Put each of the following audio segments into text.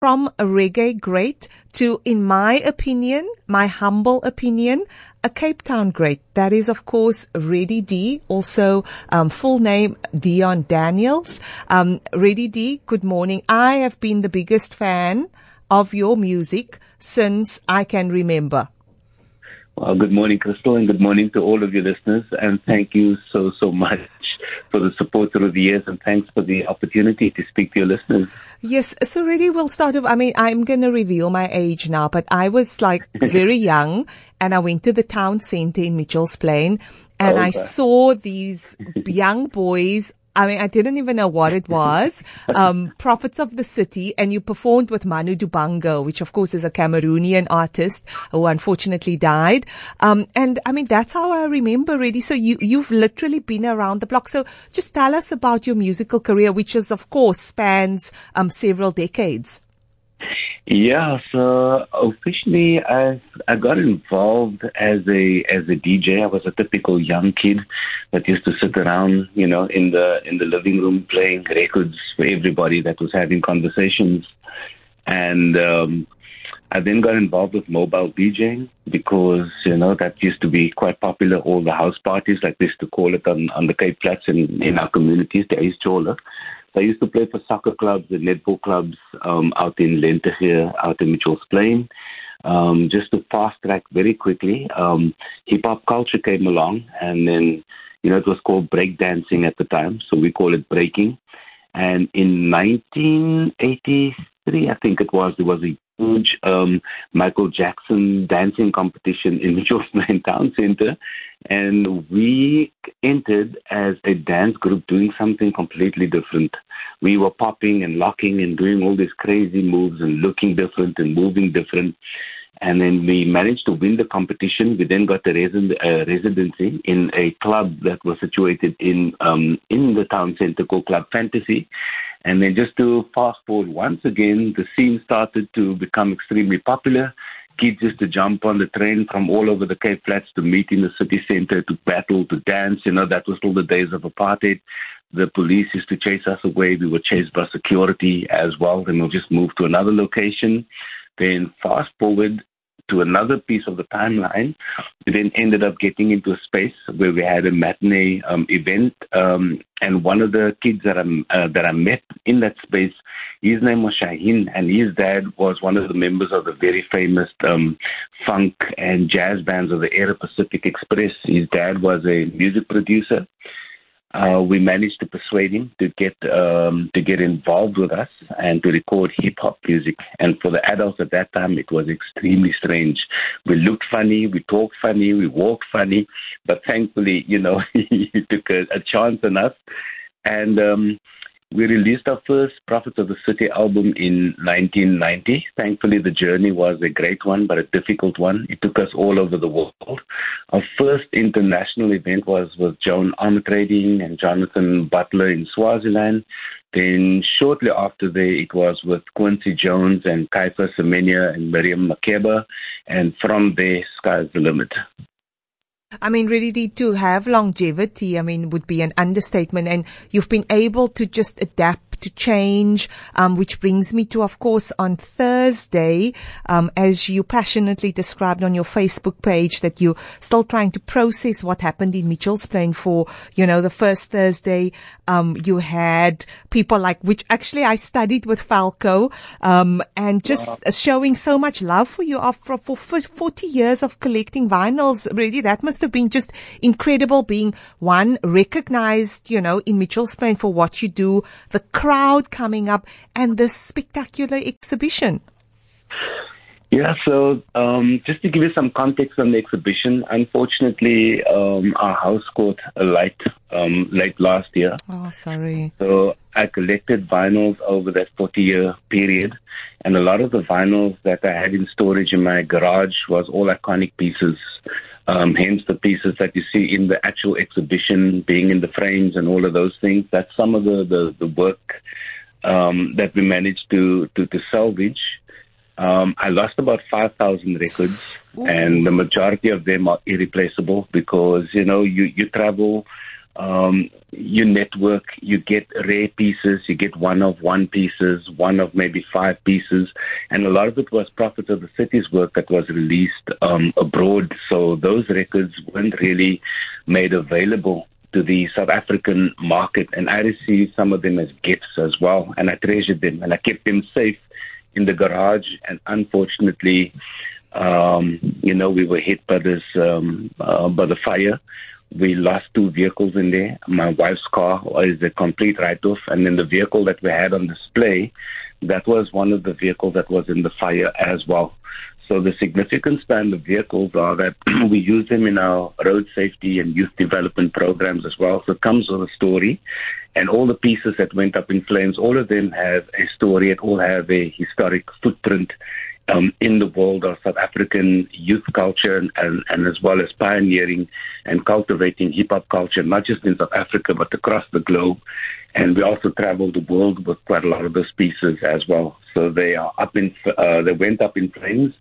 from a reggae great to, in my opinion, my humble opinion, a Cape Town great. That is, of course, Ready D, also um, full name Deon Daniels. Um, Ready D, good morning. I have been the biggest fan of your music since I can remember. Well, good morning, Crystal, and good morning to all of your listeners. And thank you so, so much for the support through the years, and thanks for the opportunity to speak to your listeners. Yes, so really we'll start off. I mean, I'm going to reveal my age now, but I was like very young and I went to the town center in Mitchell's Plain and okay. I saw these young boys I mean, I didn't even know what it was. Um, Prophets of the City, and you performed with Manu Dibango, which of course is a Cameroonian artist who unfortunately died. Um, and I mean, that's how I remember really. So you, you've literally been around the block. So just tell us about your musical career, which is of course spans, um, several decades. Yeah, so officially I I got involved as a as a DJ. I was a typical young kid that used to sit around, you know, in the in the living room playing records for everybody that was having conversations. And um I then got involved with mobile DJing because, you know, that used to be quite popular, all the house parties, like this, to call it on, on the Cape Flats in, in our communities, the Ace Chola. I used to play for soccer clubs and netball clubs um, out in Lentegeur, out in Mitchell's Plain. Um, just to fast track very quickly, um, hip hop culture came along, and then you know it was called break dancing at the time, so we call it breaking. And in 1983, I think it was, there was a huge um, Michael Jackson dancing competition in Plain Town Center, and we entered as a dance group doing something completely different. We were popping and locking and doing all these crazy moves and looking different and moving different. And then we managed to win the competition. We then got a resident, uh, residency in a club that was situated in um, in the town center called Club Fantasy. And then just to fast forward once again, the scene started to become extremely popular kids used to jump on the train from all over the Cape Flats to meet in the city center to battle, to dance. You know, that was all the days of apartheid. The police used to chase us away. We were chased by security as well. Then we'll just move to another location. Then fast forward to another piece of the timeline. We then ended up getting into a space where we had a matinee um, event, um, and one of the kids that I uh, that I met in that space, his name was Shaheen, and his dad was one of the members of the very famous um, funk and jazz bands of the Era Pacific Express. His dad was a music producer uh, we managed to persuade him to get um, to get involved with us and to record hip hop music. And for the adults at that time, it was extremely strange. We looked funny, we talked funny, we walked funny, but thankfully, you know, he took a, a chance on us. And um, we released our first Prophets of the City album in 1990. Thankfully, the journey was a great one, but a difficult one. It took us all over the world. Our first international event was with Joan Armatrading and Jonathan Butler in Swaziland. Then shortly after that, it was with Quincy Jones and Caiphus Semenya and Miriam Makeba. And from there, sky's the limit. I mean, really to have longevity, I mean, would be an understatement. And you've been able to just adapt to change, um, which brings me to, of course, on Thursday, um, as you passionately described on your Facebook page that you're still trying to process what happened in Mitchell's Plain for, you know, the first Thursday, um, you had people like, which actually I studied with Falco, um, and just wow. showing so much love for you after for 40 years of collecting vinyls. Really, that must have been just incredible being one recognized, you know, in Mitchell's Plain for what you do, the crowd coming up and this spectacular exhibition? Yeah, so um, just to give you some context on the exhibition, unfortunately, um, our house caught a light um, late last year. Oh, sorry. So I collected vinyls over that 40 year period, and a lot of the vinyls that I had in storage in my garage was all iconic pieces. Um, hence the pieces that you see in the actual exhibition being in the frames and all of those things. That's some of the, the, the work um, that we managed to, to, to salvage. Um, I lost about 5,000 records, Ooh. and the majority of them are irreplaceable because, you know, you, you travel um, you network, you get rare pieces, you get one of one pieces, one of maybe five pieces, and a lot of it was Prophets of the City's work that was released um, abroad. So those records weren't really made available to the South African market, and I received some of them as gifts as well, and I treasured them and I kept them safe in the garage. And unfortunately, um, you know, we were hit by this um, uh, by the fire we lost two vehicles in there. My wife's car is a complete write-off, and then the vehicle that we had on display, that was one of the vehicles that was in the fire as well. So the significance behind the vehicles are that we use them in our road safety and youth development programs as well. So it comes with a story. And all the pieces that went up in flames, all of them have a story. It all have a historic footprint um, in the world of South African youth culture and, and, and as well as pioneering and cultivating hip hop culture, not just in South Africa, but across the globe. And we also traveled the world with quite a lot of those pieces as well. So they are up in, uh, they went up in flames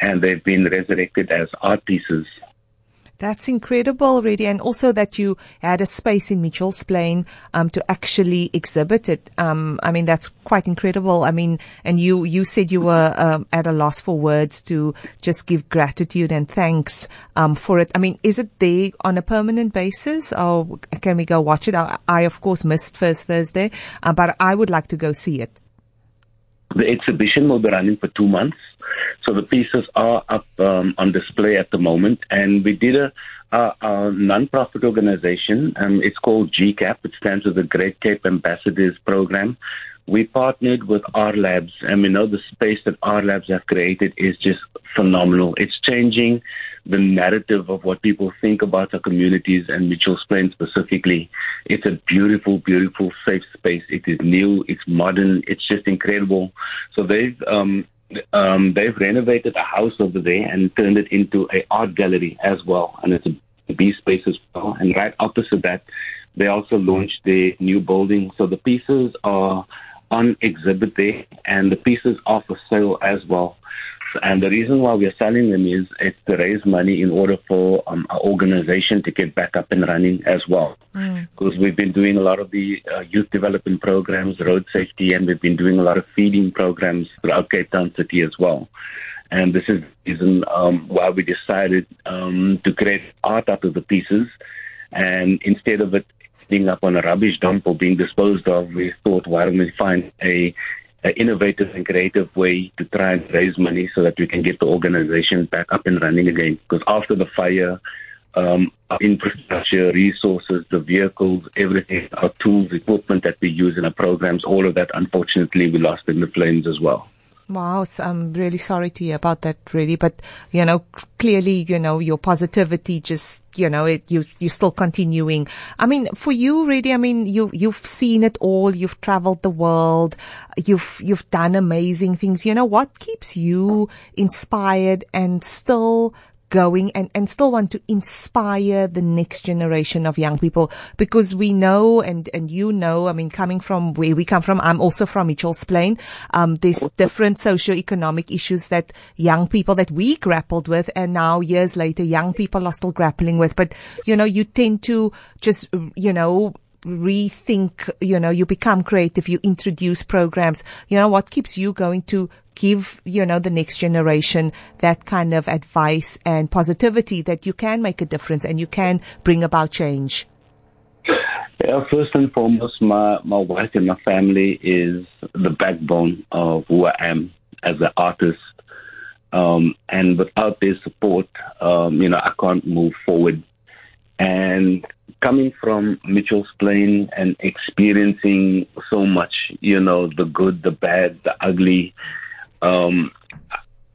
and they've been resurrected as art pieces that's incredible, really, and also that you had a space in Mitchell's Plain um, to actually exhibit it. Um, I mean, that's quite incredible. I mean, and you you said you were um, at a loss for words to just give gratitude and thanks um, for it. I mean, is it there on a permanent basis, or can we go watch it? I, I of course missed first Thursday, uh, but I would like to go see it. The exhibition will be running for two months. So the pieces are up um, on display at the moment, and we did a, a, a non-profit organization. Um, it's called GCAP. It stands for the Great Cape Ambassadors Program. We partnered with R Labs, and we know the space that R Labs have created is just phenomenal. It's changing the narrative of what people think about our communities and Mitchell's Plain specifically. It's a beautiful, beautiful, safe space. It is new, it's modern, it's just incredible. So they've um, um, they've renovated a house over there and turned it into a art gallery as well, and it's a B space as well. And right opposite that, they also launched the new building. So the pieces are on exhibit there, and the pieces are for sale as well. And the reason why we're selling them is it's to raise money in order for um, our organization to get back up and running as well. Because mm. we've been doing a lot of the uh, youth development programs, road safety, and we've been doing a lot of feeding programs throughout Cape Town City as well. And this is the reason um, why we decided um, to create art out of the pieces. And instead of it ending up on a rubbish dump or being disposed of, we thought, why don't we find a an innovative and creative way to try and raise money so that we can get the organization back up and running again. Because after the fire, um, our infrastructure, resources, the vehicles, everything, our tools, equipment that we use in our programs, all of that, unfortunately, we lost in the flames as well. Wow, I'm really sorry to hear about that, really. But you know, clearly, you know, your positivity just, you know, it, you you're still continuing. I mean, for you, really, I mean, you you've seen it all. You've traveled the world. You've you've done amazing things. You know, what keeps you inspired and still going and, and still want to inspire the next generation of young people because we know and, and you know, I mean, coming from where we come from, I'm also from Mitchell's Plain. Um, there's different socio-economic issues that young people that we grappled with and now years later, young people are still grappling with. But, you know, you tend to just, you know, rethink, you know, you become creative, you introduce programs. You know, what keeps you going to give, you know, the next generation that kind of advice and positivity that you can make a difference and you can bring about change? Yeah, first and foremost, my, my wife and my family is the backbone of who I am as an artist. Um, and without their support, um, you know, I can't move forward. And coming from Mitchell's Plain and experiencing so much, you know, the good, the bad, the ugly, um,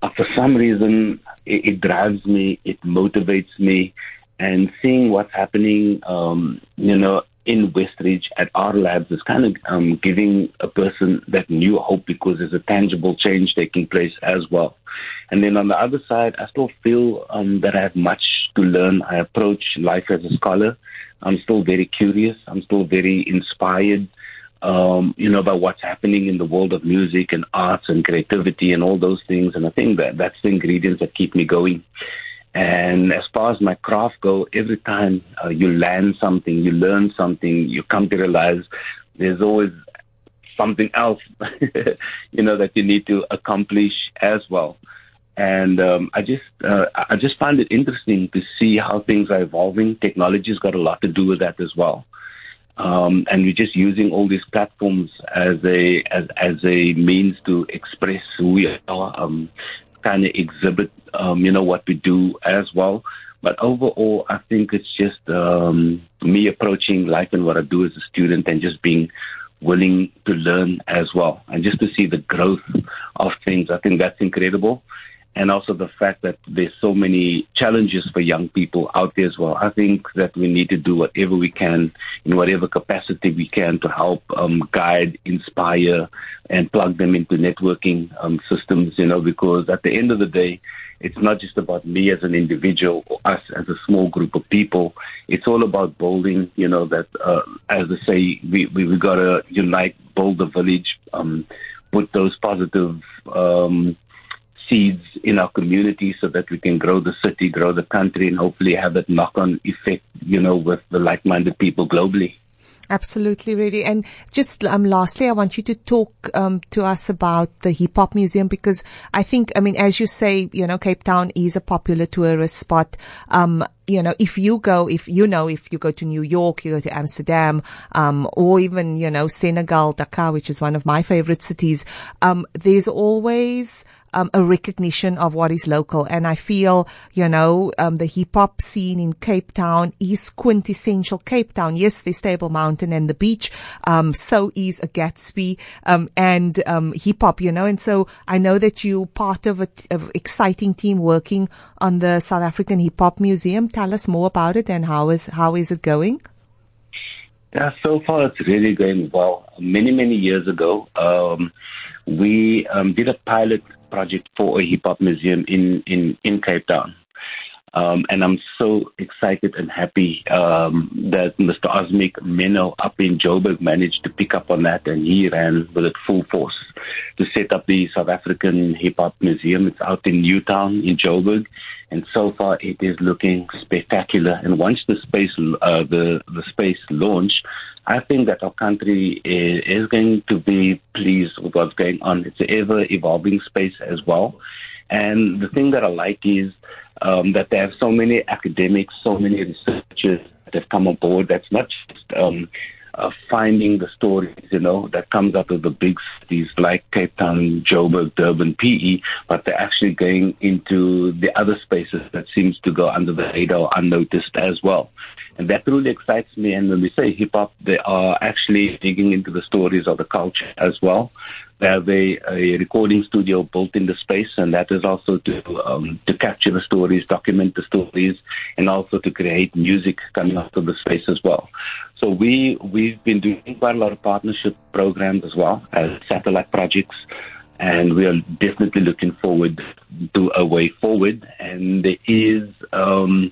uh, for some reason, it, it, drives me, it motivates me, and seeing what's happening, um, you know, in Westridge at R Labs is kind of um, giving a person that new hope because there's a tangible change taking place as well. And then on the other side, I still feel um, that I have much to learn. I approach life as a scholar. I'm still very curious. I'm still very inspired um, you know, about what's happening in the world of music and arts and creativity and all those things. And I think that that's the ingredients that keep me going. And as far as my craft go, every time uh, you learn something, you learn something, you come to realize there's always something else, you know, that you need to accomplish as well. And um, I just uh, I just find it interesting to see how things are evolving. Technology's got a lot to do with that as well. Um, and we're just using all these platforms as a as as a means to express who we are, um, kind of exhibit, um, you know, what we do as well. But overall, I think it's just um, me approaching life and what I do as a student, and just being willing to learn as well, and just to see the growth of things. I think that's incredible and also the fact that there's so many challenges for young people out there as well. I think that we need to do whatever we can in whatever capacity we can to help um, guide, inspire, and plug them into networking um, systems, you know, because at the end of the day, it's not just about me as an individual or us as a small group of people. It's all about building, you know, that, uh, as they say, we, we, we got to unite, build the village, um, put those positive, um, seeds in our community so that we can grow the city, grow the country, and hopefully have that knock on effect, you know, with the like minded people globally. Absolutely, really. And just um, lastly, I want you to talk um, to us about the Hip Hop Museum because I think, I mean, as you say, you know, Cape Town is a popular tourist spot. Um, you know, if you go, if you know, if you go to New York, you go to Amsterdam, um, or even, you know, Senegal, Dakar, which is one of my favorite cities, um, there's always, um, a recognition of what is local. And I feel, you know, um, the hip hop scene in Cape Town is quintessential Cape Town. Yes, there's Table Mountain and the beach. Um, so is a Gatsby, um, and, um, hip hop, you know, and so I know that you're part of an exciting team working on the South African Hip Hop Museum tell us more about it and how is how is it going? Yeah, so far it's really going well. Many many years ago, um, we um, did a pilot project for a hip hop museum in in in Cape Town. Um, and I'm so excited and happy um, that Mr. Osmic Menoe up in Joburg managed to pick up on that and he ran with it full force to set up the South African Hip Hop Museum. It's out in Newtown in Joburg. And so far it is looking spectacular. And once the space, uh, the, the space launch, I think that our country is, is going to be pleased with what's going on. It's an ever evolving space as well. And the thing that I like is um, that they have so many academics, so many researchers that have come on board. That's not just um, uh, finding the stories, you know, that comes out of the big cities like Cape Town, Joburg, Durban, PE, but they're actually going into the other spaces that seems to go under the radar unnoticed as well. And that really excites me. And when we say hip hop, they are actually digging into the stories of the culture as well. They have a, a recording studio built in the space, and that is also to um, to capture the stories, document the stories, and also to create music coming out of the space as well. So we we've been doing quite a lot of partnership programs as well as satellite projects, and we are definitely looking forward to a way forward. And there is um,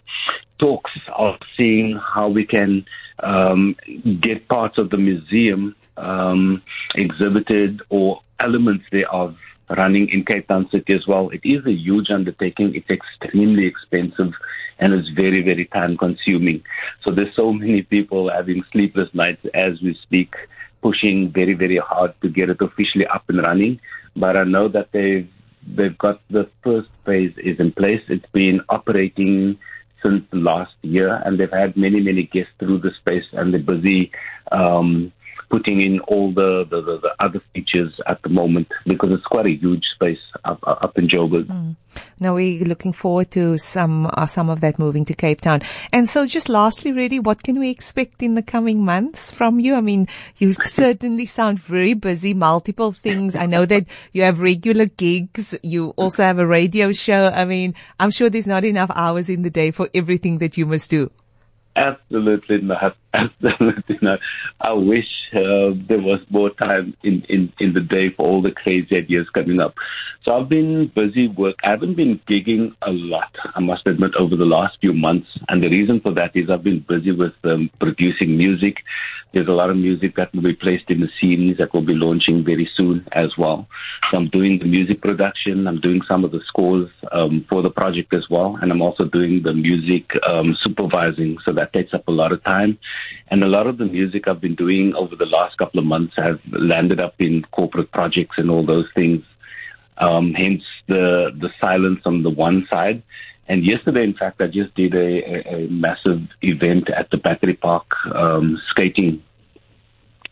talks of seeing how we can um, get parts of the museum um, exhibited or elements thereof running in Cape Town City as well. It is a huge undertaking. It's extremely expensive and it's very, very time consuming. So there's so many people having sleepless nights as we speak, pushing very, very hard to get it officially up and running. But I know that they've they've got the first phase is in place. It's been operating since last year, and they've had many, many guests through the space, and they're busy um, putting in all the, the, the, the, other features at the moment because it's quite a huge space up, up in Joburg. Mm. Now we're looking forward to some uh, some of that moving to Cape Town. And so, just lastly, really, what can we expect in the coming months from you? I mean, you certainly sound very busy, multiple things. I know that you have regular gigs. You also have a radio show. I mean, I'm sure there's not enough hours in the day for everything that you must do. Absolutely not. Absolutely not. I wish uh, there was more time in, in, in the day for all the crazy ideas coming up. So I've been busy work. I haven't been gigging a lot, I must admit, over the last few months. And the reason for that is I've been busy with um, producing music. There's a lot of music that will be placed in the series that will be launching very soon as well. So I'm doing the music production. I'm doing some of the scores um, for the project as well. And I'm also doing the music um, supervising. So that takes up a lot of time. And a lot of the music I've been doing over the last couple of months have landed up in corporate projects and all those things. Um, hence the the silence on the one side. And yesterday, in fact, I just did a, a, a massive event at the Battery Park um, skating,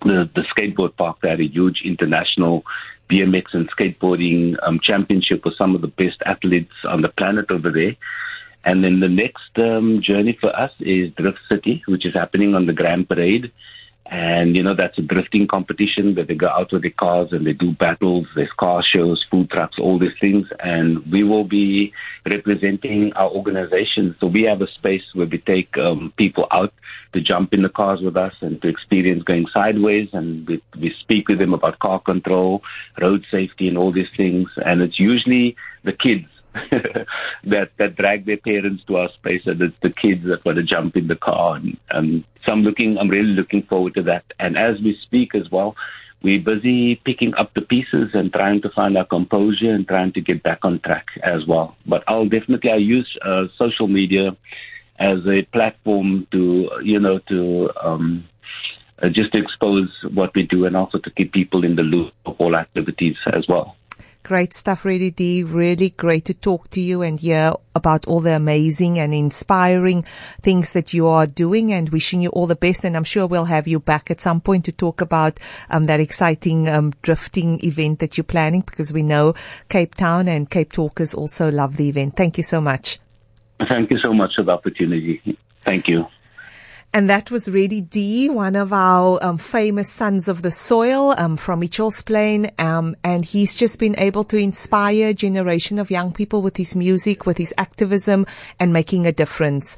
the, the skateboard park. They had a huge international BMX and skateboarding um, championship with some of the best athletes on the planet over there. And then the next um, journey for us is Drift City, which is happening on the Grand Parade. And, you know, that's a drifting competition that they go out with their cars and they do battles. There's car shows, food trucks, all these things. And we will be representing our organization. So we have a space where we take um, people out to jump in the cars with us and to experience going sideways. And we, we speak with them about car control, road safety, and all these things. And it's usually the kids that that drag their parents to our space, and it's the kids that want to jump in the car. And, and so I'm looking, I'm really looking forward to that. And as we speak as well, we're busy picking up the pieces and trying to find our composure and trying to get back on track as well. But I'll definitely I use uh, social media as a platform to you know to um, uh, just expose what we do and also to keep people in the loop of all activities as well. Great stuff, really, Dee. Really great to talk to you and hear about all the amazing and inspiring things that you are doing and wishing you all the best. And I'm sure we'll have you back at some point to talk about um, that exciting um, drifting event that you're planning because we know Cape Town and Cape Talkers also love the event. Thank you so much. Thank you so much for the opportunity. Thank you. And that was Ready D, one of our um, famous sons of the soil um, from Mitchell's Plain. Um, and he's just been able to inspire a generation of young people with his music, with his activism and making a difference.